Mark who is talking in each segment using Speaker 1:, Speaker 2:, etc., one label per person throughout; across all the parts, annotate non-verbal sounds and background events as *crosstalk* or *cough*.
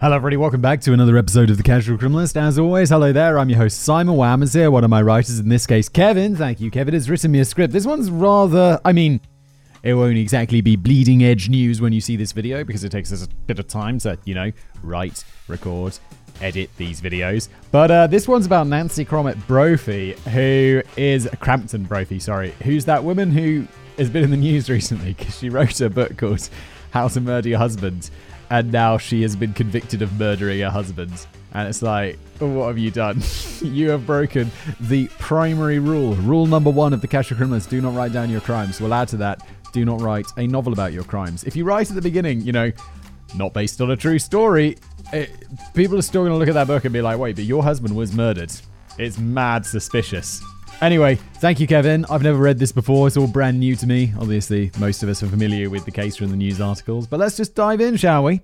Speaker 1: Hello, everybody. Welcome back to another episode of The Casual Criminalist. As always, hello there. I'm your host, Simon Whistler here. One of my writers, in this case, Kevin. Thank you, Kevin, has written me a script. This one's rather, I mean, it won't exactly be bleeding edge news when you see this video because it takes us a bit of time to, you know, write, record, edit these videos. But uh, this one's about Nancy Cromit Brophy, who is Crampton Brophy, sorry, who's that woman who has been in the news *laughs* recently because she wrote a book called How to Murder Your Husband and now she has been convicted of murdering her husband. And it's like, what have you done? *laughs* you have broken the primary rule. Rule number one of the Casual Criminalist do not write down your crimes. We'll add to that, do not write a novel about your crimes. If you write at the beginning, you know, not based on a true story, it, people are still going to look at that book and be like, wait, but your husband was murdered. It's mad suspicious. Anyway, thank you, Kevin. I've never read this before. It's all brand new to me. Obviously, most of us are familiar with the case from the news articles, but let's just dive in, shall we?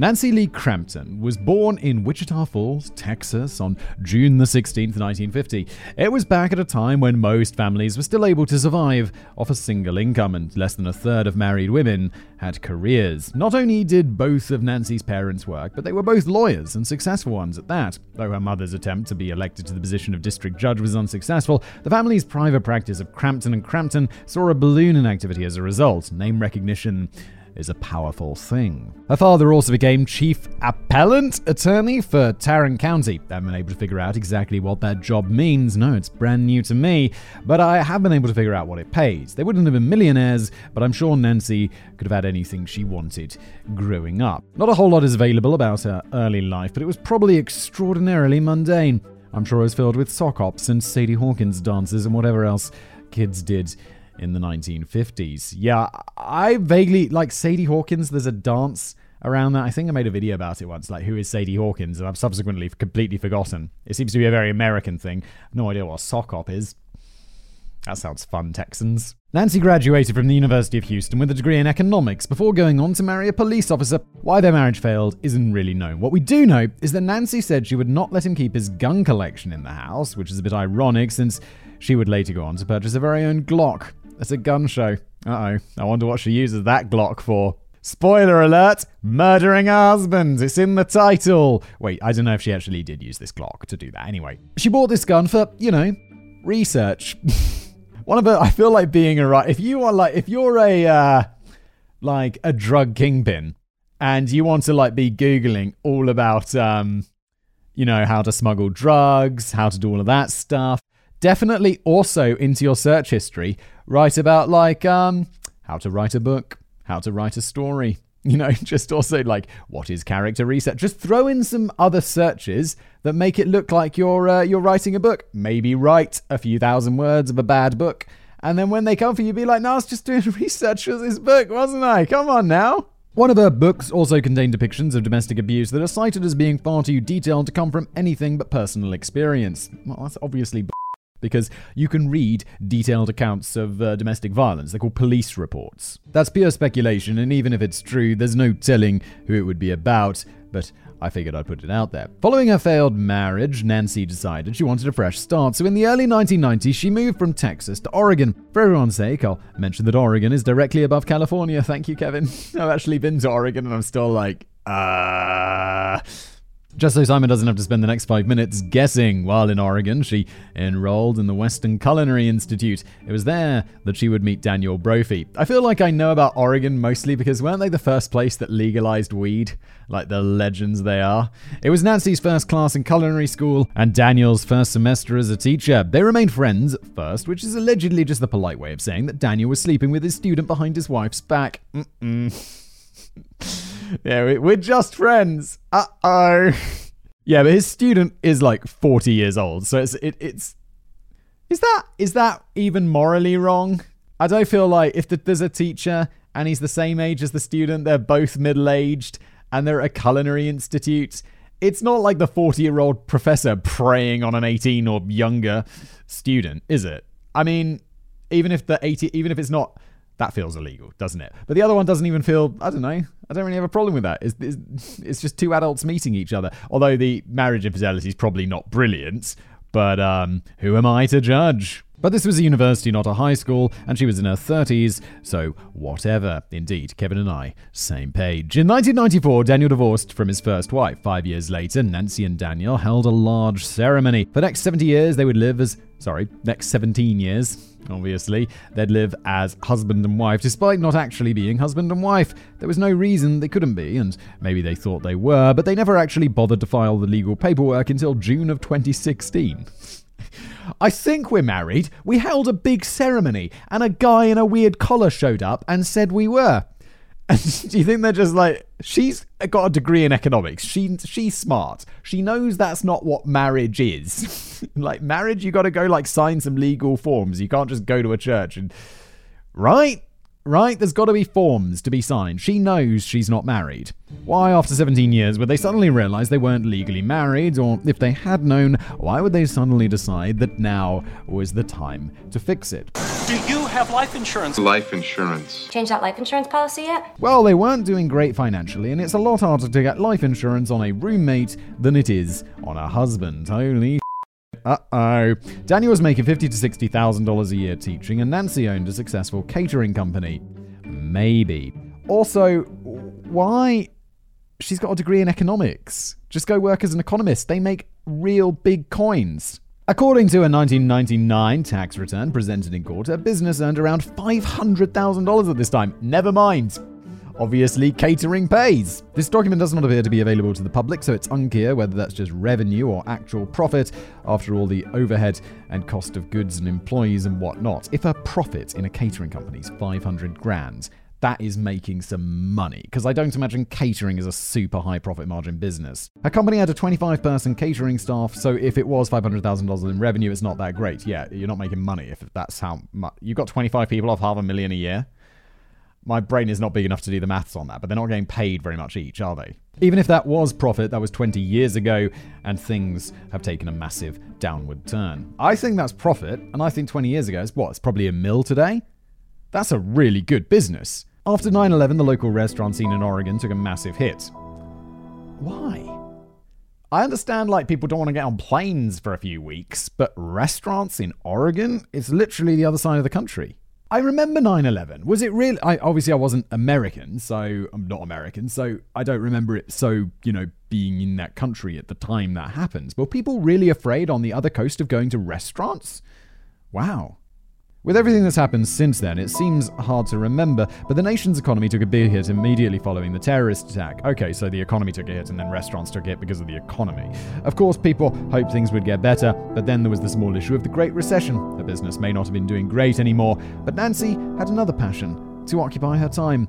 Speaker 1: Nancy Lee Crampton was born in Wichita Falls, Texas on June the 16th, 1950. It was back at a time when most families were still able to survive off a single income and less than a third of married women had careers. Not only did both of Nancy's parents work, but they were both lawyers and successful ones at that. Though her mother's attempt to be elected to the position of district judge was unsuccessful, the family's private practice of Crampton and Crampton saw a balloon in activity as a result. Name recognition is a powerful thing. Her father also became chief appellant attorney for Tarrant County. I haven't been able to figure out exactly what that job means. No, it's brand new to me, but I have been able to figure out what it pays. They wouldn't have been millionaires, but I'm sure Nancy could have had anything she wanted growing up. Not a whole lot is available about her early life, but it was probably extraordinarily mundane. I'm sure it was filled with sock hops and Sadie Hawkins dances and whatever else kids did in the 1950s. Yeah, I vaguely like Sadie Hawkins. There's a dance around that. I think I made a video about it once, like who is Sadie Hawkins, and I've subsequently completely forgotten. It seems to be a very American thing. No idea what a sock hop is. That sounds fun, Texans. Nancy graduated from the University of Houston with a degree in economics before going on to marry a police officer. Why their marriage failed isn't really known. What we do know is that Nancy said she would not let him keep his gun collection in the house, which is a bit ironic since she would later go on to purchase her very own Glock. It's a gun show. Uh oh. I wonder what she uses that Glock for. Spoiler alert! Murdering her husband! It's in the title! Wait, I don't know if she actually did use this Glock to do that. Anyway, she bought this gun for, you know, research. *laughs* One of the, I feel like being a right. If you are like, if you're a, uh, like a drug kingpin and you want to like be Googling all about, um, you know, how to smuggle drugs, how to do all of that stuff, definitely also into your search history write about like um how to write a book, how to write a story. *laughs* You know, just also like what is character research. Just throw in some other searches that make it look like you're uh, you're writing a book. Maybe write a few thousand words of a bad book, and then when they come for you, be like, "No, I was just doing *laughs* research for this book, wasn't I? Come on now." One of her books also contained depictions of domestic abuse that are cited as being far too detailed to come from anything but personal experience. Well, that's obviously because you can read detailed accounts of uh, domestic violence. They're called police reports. That's pure speculation, and even if it's true, there's no telling who it would be about, but I figured I'd put it out there. Following her failed marriage, Nancy decided she wanted a fresh start, so in the early 1990s, she moved from Texas to Oregon. For everyone's sake, I'll mention that Oregon is directly above California. Thank you, Kevin. *laughs* I've actually been to Oregon, and I'm still like. Uh... Just so Simon doesn't have to spend the next five minutes guessing, while in Oregon, she enrolled in the Western Culinary Institute. It was there that she would meet Daniel Brophy. I feel like I know about Oregon mostly because weren't they the first place that legalized weed? Like the legends they are. It was Nancy's first class in culinary school and Daniel's first semester as a teacher. They remained friends at first, which is allegedly just the polite way of saying that Daniel was sleeping with his student behind his wife's back. Mm-mm. *laughs* yeah, we're just friends. Uh oh. *laughs* Yeah, but his student is like 40 years old, so it's it, it's is that is that even morally wrong? I don't feel like if there's a teacher and he's the same age as the student, they're both middle aged and they're at a culinary institute. It's not like the 40 year old professor preying on an 18 or younger student, is it? I mean, even if the 80, even if it's not, that feels illegal, doesn't it? But the other one doesn't even feel, I don't know, I don't really have a problem with that. It's, it's, it's just two adults meeting each other. Although the marriage infidelity is probably not brilliant, but um, who am I to judge? But this was a university, not a high school, and she was in her 30s, so whatever. Indeed, Kevin and I, same page. In 1994, Daniel divorced from his first wife. Five years later, Nancy and Daniel held a large ceremony. For the next 70 years, they would live as, sorry, next 17 years, obviously, they'd live as husband and wife, despite not actually being husband and wife. There was no reason they couldn't be, and maybe they thought they were, but they never actually bothered to file the legal paperwork until June of 2016. *laughs* I think we're married. We held a big ceremony, and a guy in a weird collar showed up and said we were. And *laughs* do you think they're just like she's got a degree in economics? She she's smart. She knows that's not what marriage is. *laughs* like marriage, you got to go like sign some legal forms. You can't just go to a church and right right? There's got to be forms to be signed. She knows she's not married. Why, after 17 years, would they suddenly realize they weren't legally married? Or if they had known, why would they suddenly decide that now was the time to fix it?
Speaker 2: Do you have life insurance?
Speaker 3: Life insurance.
Speaker 4: Change that life insurance policy yet?
Speaker 1: Well, they weren't doing great financially, and it's a lot harder to get life insurance on a roommate than it is on a husband. Holy *laughs* uh oh. Daniel was making fifty to sixty thousand dollars a year teaching, and Nancy owned a successful catering company. Maybe. Also, why? She's got a degree in economics. Just go work as an economist. They make real big coins. According to a 1999 tax return presented in court, her business earned around $500,000 at this time. Never mind. Obviously, catering pays. This document does not appear to be available to the public, so it's unclear whether that's just revenue or actual profit after all the overhead and cost of goods and employees and whatnot. If a profit in a catering company is 500 grand, that is making some money because I don't imagine catering is a super high profit margin business. Her company had a 25 person catering staff, so if it was $500,000 in revenue, it's not that great. Yeah, you're not making money if that's how much. You've got 25 people off half a million a year my brain is not big enough to do the maths on that, but they're not getting paid very much each, are they? Even if that was profit, that was 20 years ago, and things have taken a massive downward turn. I think that's profit, and I think 20 years ago is what? It's probably a mill today? That's a really good business. After 9 11, the local restaurant scene in Oregon took a massive hit. Why? I understand like people don't want to get on planes for a few weeks, but restaurants in Oregon? It's literally the other side of the country. I remember 9/11. Was it really? I obviously I wasn't American, so I'm not American, so I don't remember it. So you know, being in that country at the time that happens. Were people really afraid on the other coast of going to restaurants? Wow. With everything that's happened since then, it seems hard to remember, but the nation's economy took a big hit immediately following the terrorist attack. Okay, so the economy took a hit and then restaurants took a hit because of the economy. Of course, people hoped things would get better, but then there was the small issue of the Great Recession. Her business may not have been doing great anymore, but Nancy had another passion to occupy her time.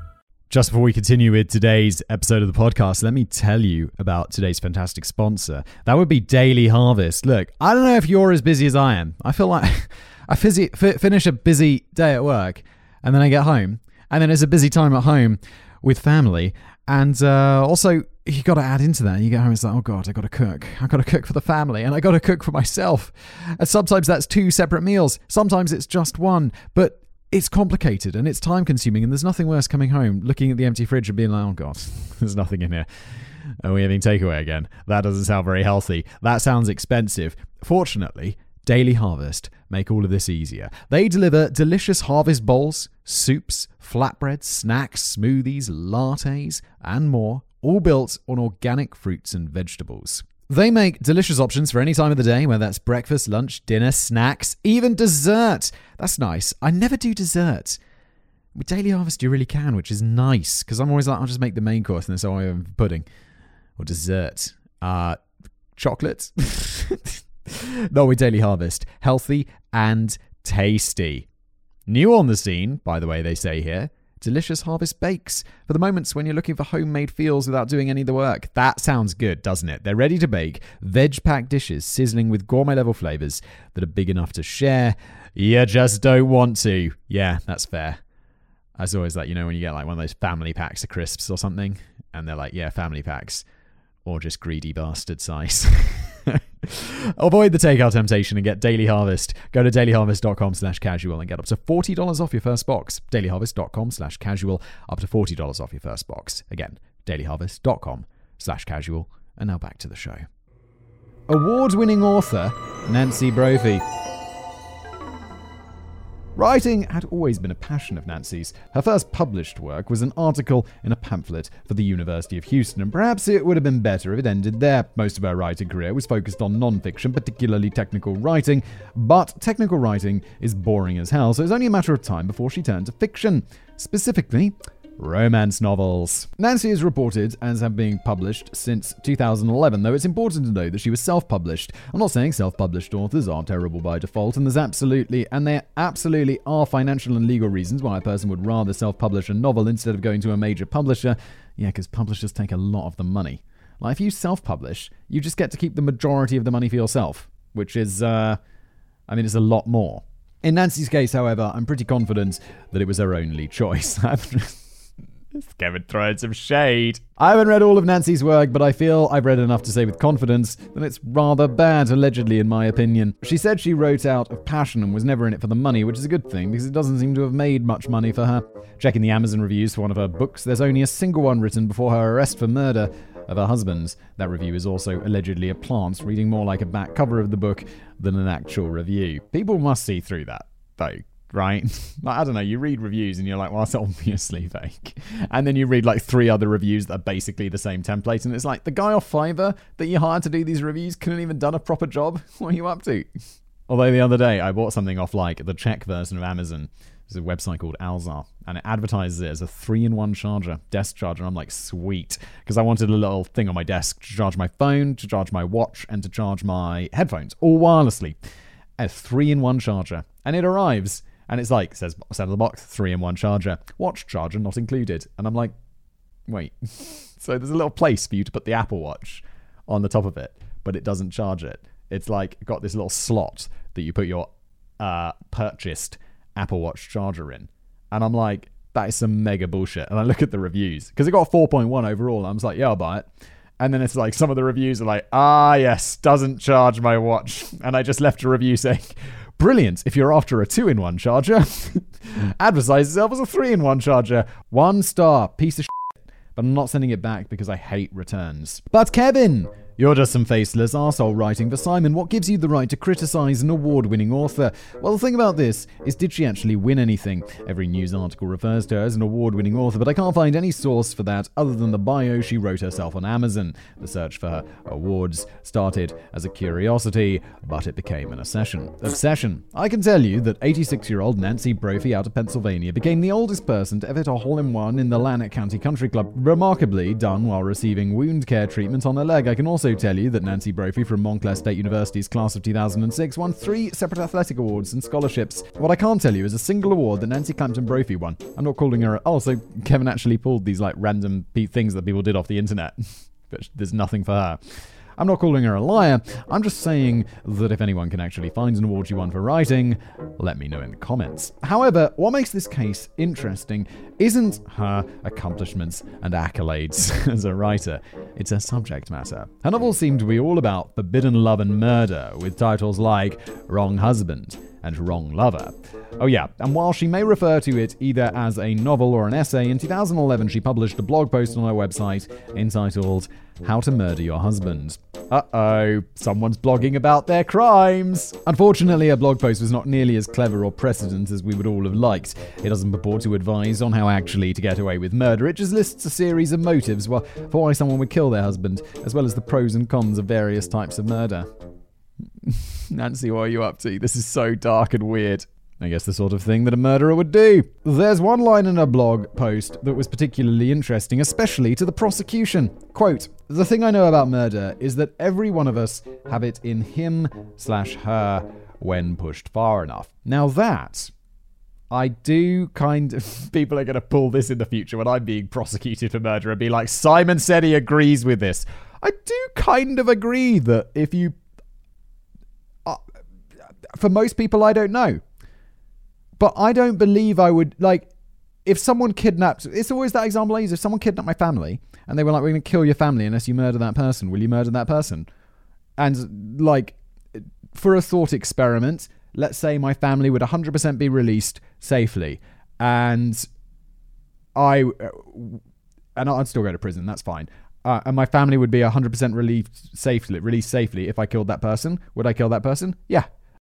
Speaker 1: Just before we continue with today's episode of the podcast, let me tell you about today's fantastic sponsor. That would be Daily Harvest. Look, I don't know if you're as busy as I am. I feel like *laughs* I finish a busy day at work and then I get home, and then it's a busy time at home with family. And uh, also, you got to add into that. You get home, and it's like, oh God, I got to cook. I got to cook for the family and I got to cook for myself. And sometimes that's two separate meals. Sometimes it's just one. But it's complicated and it's time consuming, and there's nothing worse coming home, looking at the empty fridge and being like, oh God, *laughs* there's nothing in here. Are we having takeaway again? That doesn't sound very healthy. That sounds expensive. Fortunately, Daily Harvest make all of this easier. They deliver delicious harvest bowls, soups, flatbreads, snacks, smoothies, lattes, and more, all built on organic fruits and vegetables. They make delicious options for any time of the day, whether that's breakfast, lunch, dinner, snacks, even dessert. That's nice. I never do dessert. With Daily Harvest, you really can, which is nice because I'm always like, I'll just make the main course and then so I have pudding or dessert. Uh, chocolate. *laughs* no, with Daily Harvest, healthy and tasty. New on the scene, by the way, they say here, delicious harvest bakes for the moments when you're looking for homemade feels without doing any of the work. That sounds good, doesn't it? They're ready to bake, veg packed dishes sizzling with gourmet level flavors that are big enough to share. You just don't want to. Yeah, that's fair. As always, like, you know, when you get like one of those family packs of crisps or something, and they're like, yeah, family packs, or just greedy bastard size. *laughs* *laughs* Avoid the takeout temptation and get Daily Harvest. Go to dailyharvest.com slash casual and get up to $40 off your first box. dailyharvest.com slash casual, up to $40 off your first box. Again, dailyharvest.com slash casual. And now back to the show. Award winning author Nancy Brophy Writing had always been a passion of Nancy's. Her first published work was an article in a pamphlet for the University of Houston, and perhaps it would have been better if it ended there. Most of her writing career was focused on non-fiction, particularly technical writing, but technical writing is boring as hell, so it's only a matter of time before she turned to fiction. Specifically, romance novels. Nancy is reported as having been published since 2011, though it's important to note that she was self-published. I'm not saying self-published authors are terrible by default, and there's absolutely and there absolutely are financial and legal reasons why a person would rather self-publish a novel instead of going to a major publisher. Yeah, because publishers take a lot of the money. Like if you self-publish, you just get to keep the majority of the money for yourself, which is, uh, I mean, it's a lot more. In Nancy's case, however, I'm pretty confident that it was her only choice. *laughs* Kevin throwing some shade. I haven't read all of Nancy's work, but I feel I've read enough to say with confidence that it's rather bad, allegedly, in my opinion. She said she wrote out of passion and was never in it for the money, which is a good thing because it doesn't seem to have made much money for her. Checking the Amazon reviews for one of her books, there's only a single one written before her arrest for murder of her husband. That review is also allegedly a plant, reading more like a back cover of the book than an actual review. People must see through that, though right? *laughs* like, I don't know, you read reviews and you're like, well, that's obviously *laughs* fake. And then you read like three other reviews that are basically the same template, and it's like the guy off Fiverr that you hired to do these reviews couldn't even done a proper job. *laughs* What are you up to? Although the other day I bought something off like the Czech version of Amazon. There's a website called Alza, and it advertises it as a three-in-one charger, desk charger. I'm like, sweet, because I wanted a little thing on my desk to charge my phone, to charge my watch, and to charge my headphones, all wirelessly. A three-in-one charger, and it arrives and it's like, says out of the box, three in one charger, watch charger not included. And I'm like, wait. *laughs* so there's a little place for you to put the Apple Watch on the top of it, but it doesn't charge it. It's like got this little slot that you put your uh, purchased Apple Watch charger in. And I'm like, that is some mega bullshit. And I look at the reviews because it got 4.1 overall. I was like, yeah, I'll buy it. And then it's like some of the reviews are like, ah, yes, doesn't charge my watch. *laughs* And I just left a review saying, Brilliant if you're after a two in one charger. *laughs* Advertise itself as a three in one charger. One star, piece of *laughs* shit. But I'm not sending it back because I hate returns. But Kevin, you're just some faceless arsehole writing for Simon. What gives you the right to criticize an award winning author? Well, the thing about this is, did she actually win anything? Every news article refers to her as an award winning author, but I can't find any source for that other than the bio she wrote herself on Amazon. The search for her awards started as a curiosity, but it became an obsession. Obsession. I can tell you that 86 year old Nancy Brophy out of Pennsylvania became the oldest person to ever hit a hole in one in the Lanark County Country Club, remarkably done while receiving wound care treatment on her leg. I can also tell you that Nancy Brophy from Montclair State University's class of 2006 won three separate athletic awards and scholarships. What I can't tell you is a single award that Nancy Clampton Brophy won. I'm not calling her. Oh, so Kevin actually pulled these like random things that people did off the internet, *laughs* but there's nothing for her. I'm not calling her a liar. I'm just saying that if anyone can actually find an award she won for writing, let me know in the comments. However, what makes this case interesting isn't her accomplishments and accolades *laughs* as a writer, it's her subject matter. Her novels seem to be all about forbidden love and murder, with titles like Wrong Husband, and wrong lover. Oh, yeah, and while she may refer to it either as a novel or an essay, in 2011 she published a blog post on her website entitled How to Murder Your Husband. Uh oh, someone's blogging about their crimes. Unfortunately, her blog post was not nearly as clever or precedent as we would all have liked. It doesn't purport to advise on how actually to get away with murder, it just lists a series of motives for why someone would kill their husband, as well as the pros and cons of various types of murder. *laughs* Nancy, what are you up to? This is so dark and weird. I guess the sort of thing that a murderer would do. There's one line in a blog post that was particularly interesting, especially to the prosecution. Quote, the thing I know about murder is that every one of us have it in him slash her when pushed far enough. Now that I do kind of. *laughs* People are going to pull this in the future when I'm being prosecuted for murder and be like, Simon said he agrees with this. I do kind of agree that if you. Uh, for most people, I don't know. But I don't believe I would. Like, if someone kidnapped. It's always that example I use. If someone kidnapped my family and they were like, we're going to kill your family unless you murder that person, will you murder that person? And, like, for a thought experiment, let's say my family would 100% be released safely. And I and I'd still go to prison that's fine. Uh, and my family would be 100% relieved safely released safely if I killed that person. Would I kill that person? Yeah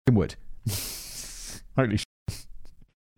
Speaker 1: I would. *laughs* Holy shit.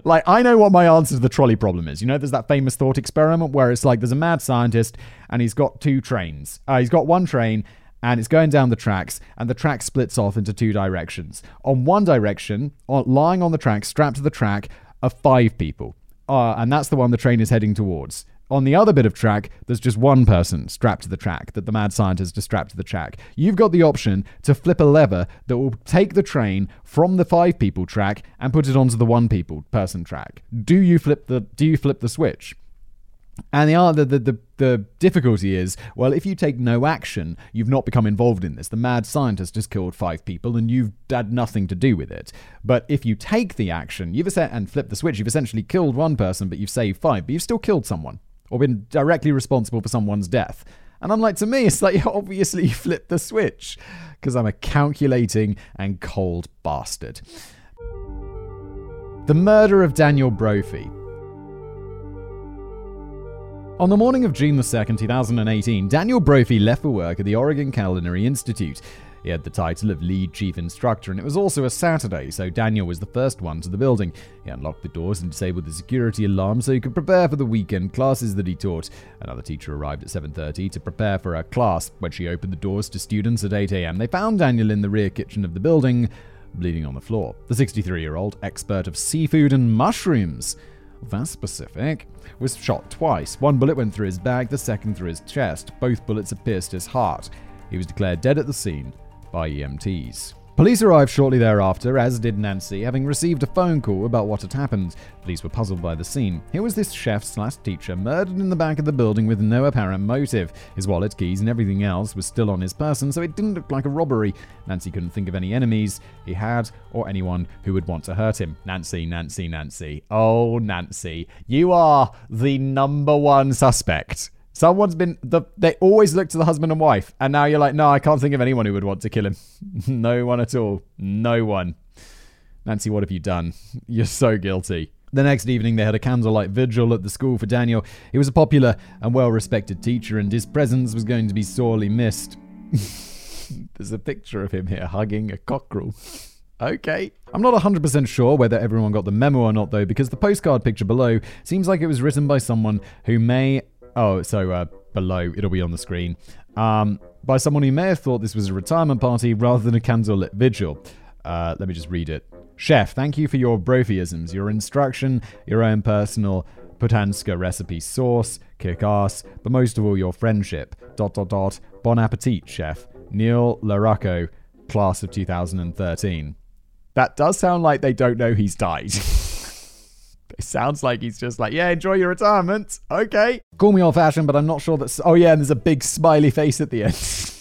Speaker 1: Like I know what my answer to the trolley problem is you know there's that famous thought experiment where it's like there's a mad scientist and he's got two trains uh, he's got one train and it's going down the tracks, and the track splits off into two directions. On one direction, lying on the track, strapped to the track, are five people, uh, and that's the one the train is heading towards. On the other bit of track, there's just one person strapped to the track that the mad scientist is strapped to the track. You've got the option to flip a lever that will take the train from the five people track and put it onto the one people person track. Do you flip the do you flip the switch? And the, the, the, the difficulty is, well, if you take no action, you've not become involved in this. The mad scientist has killed five people and you've had nothing to do with it. But if you take the action, you've and flip the switch, you've essentially killed one person, but you've saved five, but you've still killed someone or been directly responsible for someone's death. And I'm like, to me, *laughs* it's like, obviously you *laughs* flipped the switch because I'm a calculating and cold bastard. The murder of Daniel Brophy on the morning of June 2, 2018, Daniel Brophy left for work at the Oregon Culinary Institute. He had the title of lead chief instructor, and it was also a Saturday, so Daniel was the first one to the building. He unlocked the doors and disabled the security alarm so he could prepare for the weekend classes that he taught. Another teacher arrived at 7:30 to prepare for her class. When she opened the doors to students at 8 a.m., they found Daniel in the rear kitchen of the building, bleeding on the floor. The 63-year-old expert of seafood and mushrooms that's specific, was shot twice. One bullet went through his back, the second through his chest. Both bullets had pierced his heart. He was declared dead at the scene by EMTs. Police arrived shortly thereafter, as did Nancy, having received a phone call about what had happened. Police were puzzled by the scene. Here was this chef slash teacher murdered in the back of the building with no apparent motive. His wallet, keys, and everything else was still on his person, so it didn't look like a robbery. Nancy couldn't think of any enemies he had or anyone who would want to hurt him. Nancy, Nancy, Nancy. Oh, Nancy, you are the number one suspect. Someone's been the they always look to the husband and wife, and now you're like, no, I can't think of anyone who would want to kill him. *laughs* no one at all. No one. Nancy, what have you done? *laughs* You're so guilty. The next evening, they had a candlelight vigil at the school for Daniel. He was a popular and well respected teacher, and his presence was going to be sorely missed. *laughs* There's a picture of him here hugging a cockerel. Okay. I'm not 100% sure whether everyone got the memo or not, though, because the postcard picture below seems like it was written by someone who may Oh, so uh, below, it'll be on the screen. Um, by someone who may have thought this was a retirement party rather than a candlelit vigil. Uh, let me just read it. Chef, thank you for your brophyisms, your instruction, your own personal puttanesca recipe sauce, kick ass, but most of all your friendship. Dot dot dot. Bon appetit, chef. Neil Larocco, class of 2013. That does sound like they don't know he's died. *laughs* It sounds like he's just like, yeah, enjoy your retirement. Okay. Call me old fashioned, but I'm not sure that's. Oh, yeah, and there's a big smiley face at the end.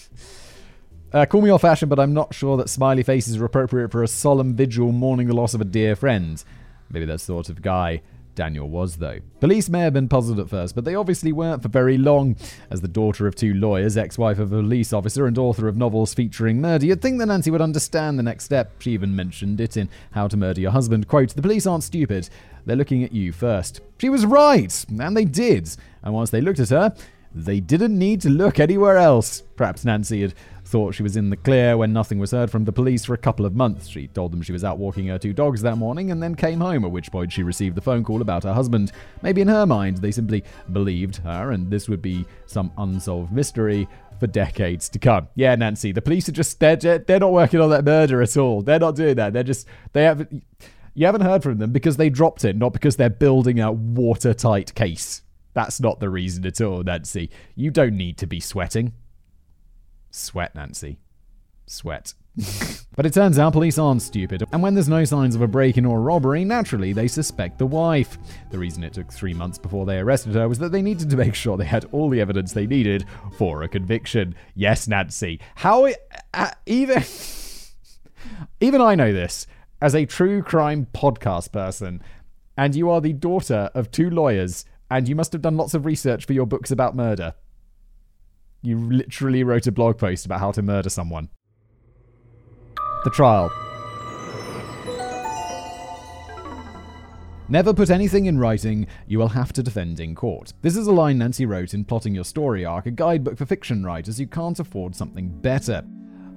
Speaker 1: *laughs* uh, call me old fashioned, but I'm not sure that smiley faces are appropriate for a solemn vigil mourning the loss of a dear friend. Maybe that sort of guy Daniel was, though. Police may have been puzzled at first, but they obviously weren't for very long. As the daughter of two lawyers, ex wife of a police officer, and author of novels featuring murder, you'd think that Nancy would understand the next step. She even mentioned it in How to Murder Your Husband. Quote, The police aren't stupid. They're looking at you first. She was right, and they did. And once they looked at her, they didn't need to look anywhere else. Perhaps Nancy had thought she was in the clear when nothing was heard from the police for a couple of months. She told them she was out walking her two dogs that morning and then came home, at which point she received the phone call about her husband. Maybe in her mind, they simply believed her, and this would be some unsolved mystery for decades to come. Yeah, Nancy, the police are just they're, they're not working on that murder at all. They're not doing that. They're just they have you haven't heard from them because they dropped it, not because they're building a watertight case. That's not the reason at all, Nancy. You don't need to be sweating. Sweat, Nancy. Sweat. *laughs* but it turns out police aren't stupid, and when there's no signs of a break in or robbery, naturally they suspect the wife. The reason it took three months before they arrested her was that they needed to make sure they had all the evidence they needed for a conviction. Yes, Nancy. How. Uh, even. *laughs* even I know this as a true crime podcast person, and you are the daughter of two lawyers, and you must have done lots of research for your books about murder. You literally wrote a blog post about how to murder someone. The trial. Never put anything in writing you will have to defend in court. This is a line Nancy wrote in Plotting Your Story Arc, a guidebook for fiction writers who can't afford something better.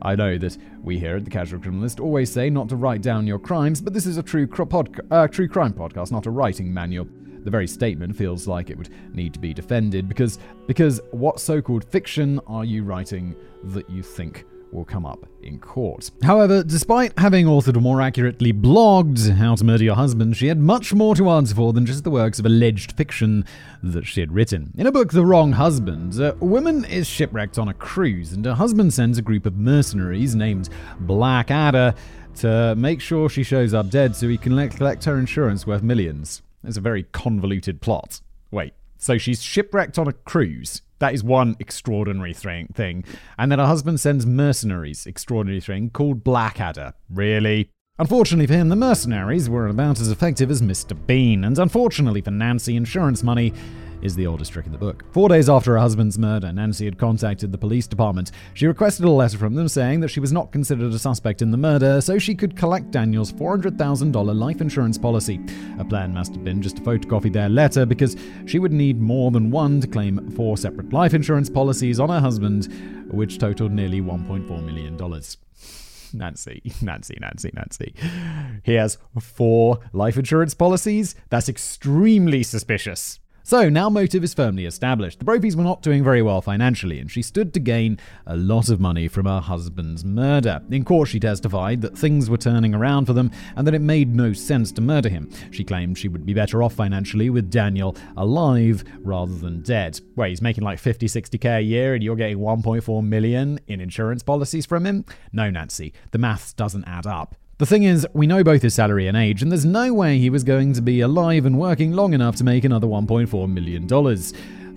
Speaker 1: I know that we here at the Casual Criminalist always say not to write down your crimes, but this is a true, cr- pod- uh, true crime podcast, not a writing manual. The very statement feels like it would need to be defended because because what so-called fiction are you writing that you think will come up in court. However, despite having authored or more accurately blogged How to Murder Your Husband, she had much more to answer for than just the works of alleged fiction that she had written. In a book, The Wrong Husband, a woman is shipwrecked on a cruise, and her husband sends a group of mercenaries named Blackadder to make sure she shows up dead so he can collect her insurance worth millions. It's a very convoluted plot. Wait, so she's shipwrecked on a cruise that is one extraordinary thing. And then her husband sends mercenaries, extraordinary thing, called Blackadder. Really? Unfortunately for him, the mercenaries were about as effective as Mr. Bean, and unfortunately for Nancy, insurance money is the oldest trick in the book. Four days after her husband's murder, Nancy had contacted the police department. She requested a letter from them saying that she was not considered a suspect in the murder, so she could collect Daniel's $400,000 life insurance policy. Her plan must have been just to photocopy their letter because she would need more than one to claim four separate life insurance policies on her husband, which totaled nearly $1.4 million. Nancy, *laughs* Nancy, Nancy, Nancy. He has four life insurance policies? That's extremely suspicious. So now motive is firmly established. The Brophies were not doing very well financially, and she stood to gain a lot of money from her husband's murder. In court, she testified that things were turning around for them and that it made no sense to murder him. She claimed she would be better off financially with Daniel alive rather than dead. Wait, he's making like 50, 60k a year and you're getting 1.4 million in insurance policies from him? No, Nancy, the maths doesn't add up. The thing is, we know both his salary and age, and there's no way he was going to be alive and working long enough to make another $1.4 million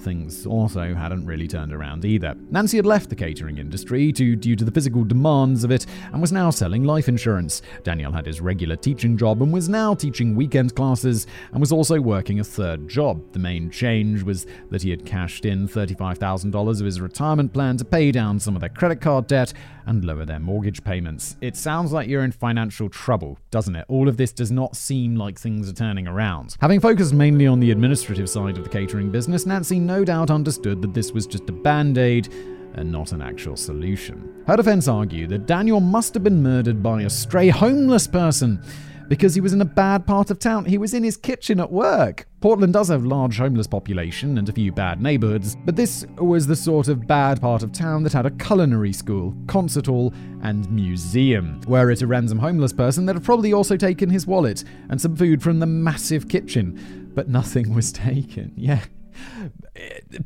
Speaker 1: things also hadn't really turned around either. Nancy had left the catering industry to, due to the physical demands of it and was now selling life insurance. Daniel had his regular teaching job and was now teaching weekend classes and was also working a third job. The main change was that he had cashed in $35,000 of his retirement plan to pay down some of their credit card debt and lower their mortgage payments. It sounds like you're in financial trouble, doesn't it? All of this does not seem like things are turning around. Having focused mainly on the administrative side of the catering business, Nancy no doubt understood that this was just a band aid and not an actual solution. Her defense argued that Daniel must have been murdered by a stray homeless person because he was in a bad part of town. He was in his kitchen at work. Portland does have large homeless population and a few bad neighborhoods, but this was the sort of bad part of town that had a culinary school, concert hall, and museum. Were it a random homeless person, they'd have probably also taken his wallet and some food from the massive kitchen, but nothing was taken. *laughs* Yeah,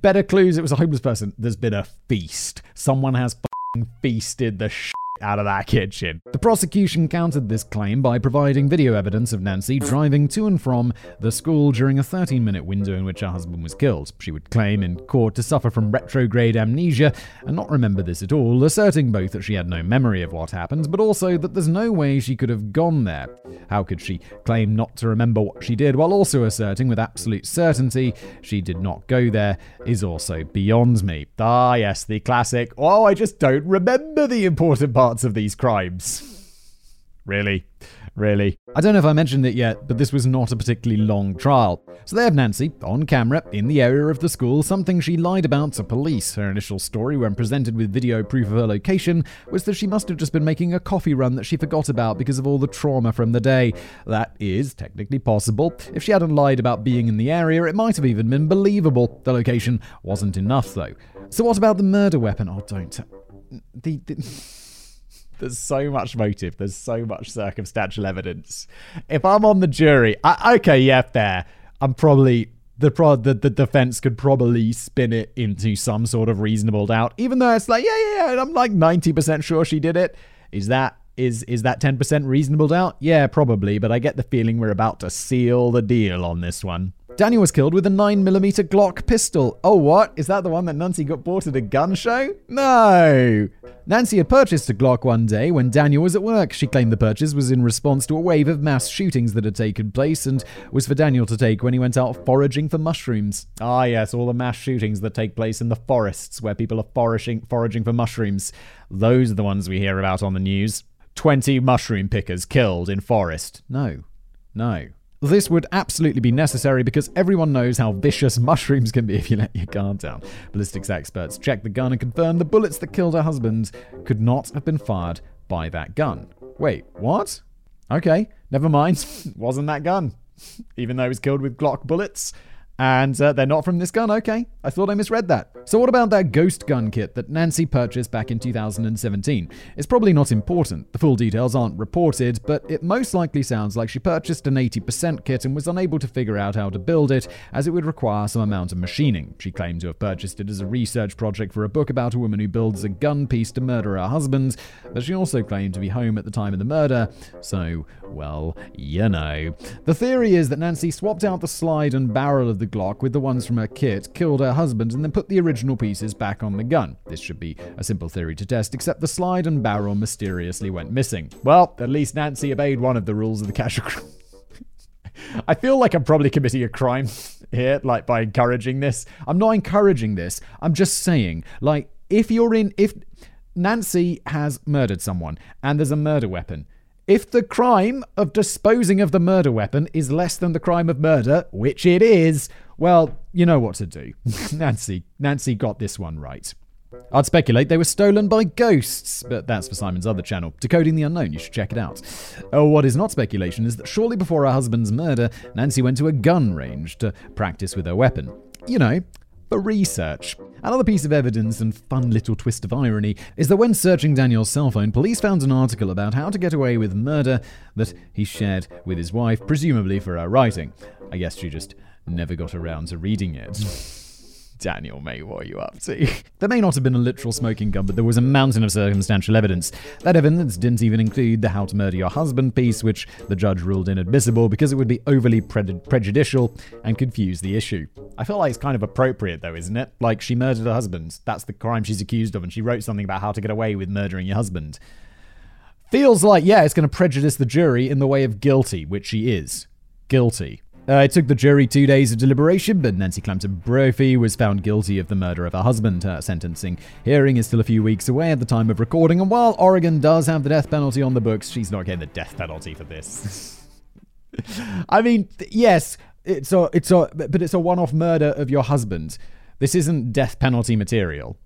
Speaker 1: Better clues, it was a homeless person. There's been a feast. Someone has feasted the out of that kitchen. The prosecution countered this claim by providing video evidence of Nancy driving to and from the school during a 13 minute window in which her husband was killed. She would claim in court to suffer from retrograde amnesia and not remember this at all, asserting both that she had no memory of what happened, but also that there's no way she could have gone there. How could she claim not to remember what she did while also asserting with absolute certainty she did not go there is also beyond me. Ah, yes, the classic, oh, I just don't remember the important parts of these crimes. Really? Really? I don't know if I mentioned it yet, but this was not a particularly long trial. So they have Nancy on camera in the area of the school, something she lied about to police. Her initial story, when presented with video proof of her location, was that she must have just been making a coffee run that she forgot about because of all the trauma from the day. That is technically possible. If she hadn't lied about being in the area, it might have even been believable. The location wasn't enough, though. So what about the murder weapon? Oh, don't. The, the there's so much motive. There's so much circumstantial evidence. If I'm on the jury, I, okay, yeah, fair. I'm probably the, pro, the the defense could probably spin it into some sort of reasonable doubt, even though it's like, yeah, yeah, yeah. I'm like 90% sure she did it. Is that is is that 10% reasonable doubt? Yeah, probably. But I get the feeling we're about to seal the deal on this one. Daniel was killed with a 9mm Glock pistol. Oh, what? Is that the one that Nancy got bought at a gun show? No! Nancy had purchased a Glock one day when Daniel was at work. She claimed the purchase was in response to a wave of mass shootings that had taken place and was for Daniel to take when he went out foraging for mushrooms. Ah, yes, all the mass shootings that take place in the forests where people are foraging, foraging for mushrooms. Those are the ones we hear about on the news. 20 mushroom pickers killed in forest. No. No. This would absolutely be necessary because everyone knows how vicious *laughs* mushrooms can be if you let your guard down. Ballistics experts checked the gun and confirmed the bullets that killed her husband could not have been fired by that gun. Wait, what? Okay, never mind. *laughs* Wasn't that gun. *laughs* Even though he was killed with Glock bullets. And uh, they're not from this gun, okay. I thought I misread that. So, what about that ghost gun kit that Nancy purchased back in 2017? It's probably not important. The full details aren't reported, but it most likely sounds like she purchased an 80% kit and was unable to figure out how to build it, as it would require some amount of machining. She claimed to have purchased it as a research project for a book about a woman who builds a gun piece to murder her husband, but she also claimed to be home at the time of the murder, so, well, you know. The theory is that Nancy swapped out the slide and barrel of the Glock with the ones from her kit, killed her husband, and then put the original pieces back on the gun. This should be a simple theory to test, except the slide and barrel mysteriously went missing. Well, at least Nancy obeyed one of the rules of the casual. *laughs* I feel like I'm probably committing a crime *laughs* here, like by encouraging this. I'm not encouraging this. I'm just saying, like, if you're in, if Nancy has murdered someone and there's a murder weapon, if the crime of disposing of the murder weapon is less than the crime of murder, which it is, well, you know what to do. *laughs* Nancy, Nancy got this one right. I'd speculate they were stolen by ghosts, but that's for Simon's other channel, Decoding the Unknown. You should check it out. Oh, what is not speculation is that shortly before her husband's murder, Nancy went to a gun range to practice with her weapon. You know, for research. Another piece of evidence and fun little twist of irony is that when searching Daniel's cell phone, police found an article about how to get away with murder that he shared with his wife, presumably for her writing. I guess she just never got around to reading it. *laughs* Daniel May, what are you up to? *laughs* there may not have been a literal smoking gun, but there was a mountain of circumstantial evidence. That evidence didn't even include the How to Murder Your Husband piece, which the judge ruled inadmissible because it would be overly pre- prejudicial and confuse the issue. I feel like it's kind of appropriate, though, isn't it? Like, she murdered her husband. That's the crime she's accused of, and she wrote something about how to get away with murdering your husband. Feels like, yeah, it's going to prejudice the jury in the way of guilty, which she is. Guilty. Uh, it took the jury two days of deliberation, but Nancy Clampton Brophy was found guilty of the murder of her husband. Her sentencing hearing is still a few weeks away at the time of recording, and while Oregon does have the death penalty on the books, she's not getting the death penalty for this. *laughs* I mean, yes, it's a, it's a, but it's a one-off murder of your husband. This isn't death penalty material.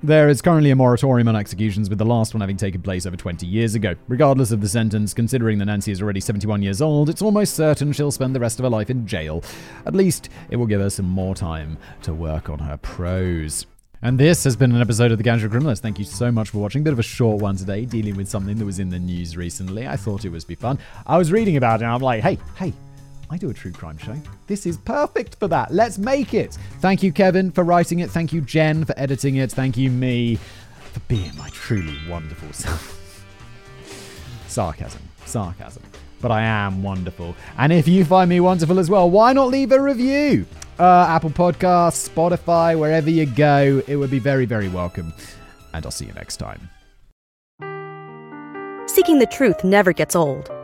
Speaker 1: There is currently a moratorium on executions, with the last one having taken place over 20 years ago. Regardless of the sentence, considering that Nancy is already 71 years old, it's almost certain she'll spend the rest of her life in jail. At least, it will give her some more time to work on her prose. And this has been an episode of The Casual Criminalist. Thank you so much for watching. Bit of a short one today, dealing with something that was in the news recently. I thought it would be fun. I was reading about it and I'm like, hey, hey, I do a true crime show. This is perfect for that. Let's make it. Thank you, Kevin, for writing it. Thank you, Jen, for editing it. Thank you, me. for being my truly wonderful self. *laughs* sarcasm, sarcasm. But I am wonderful. And if you find me wonderful as well, why not leave a review? Uh, Apple Podcasts, Spotify, wherever you go. It would be very, very welcome. And I'll see you next time.
Speaker 3: Seeking the truth never gets old.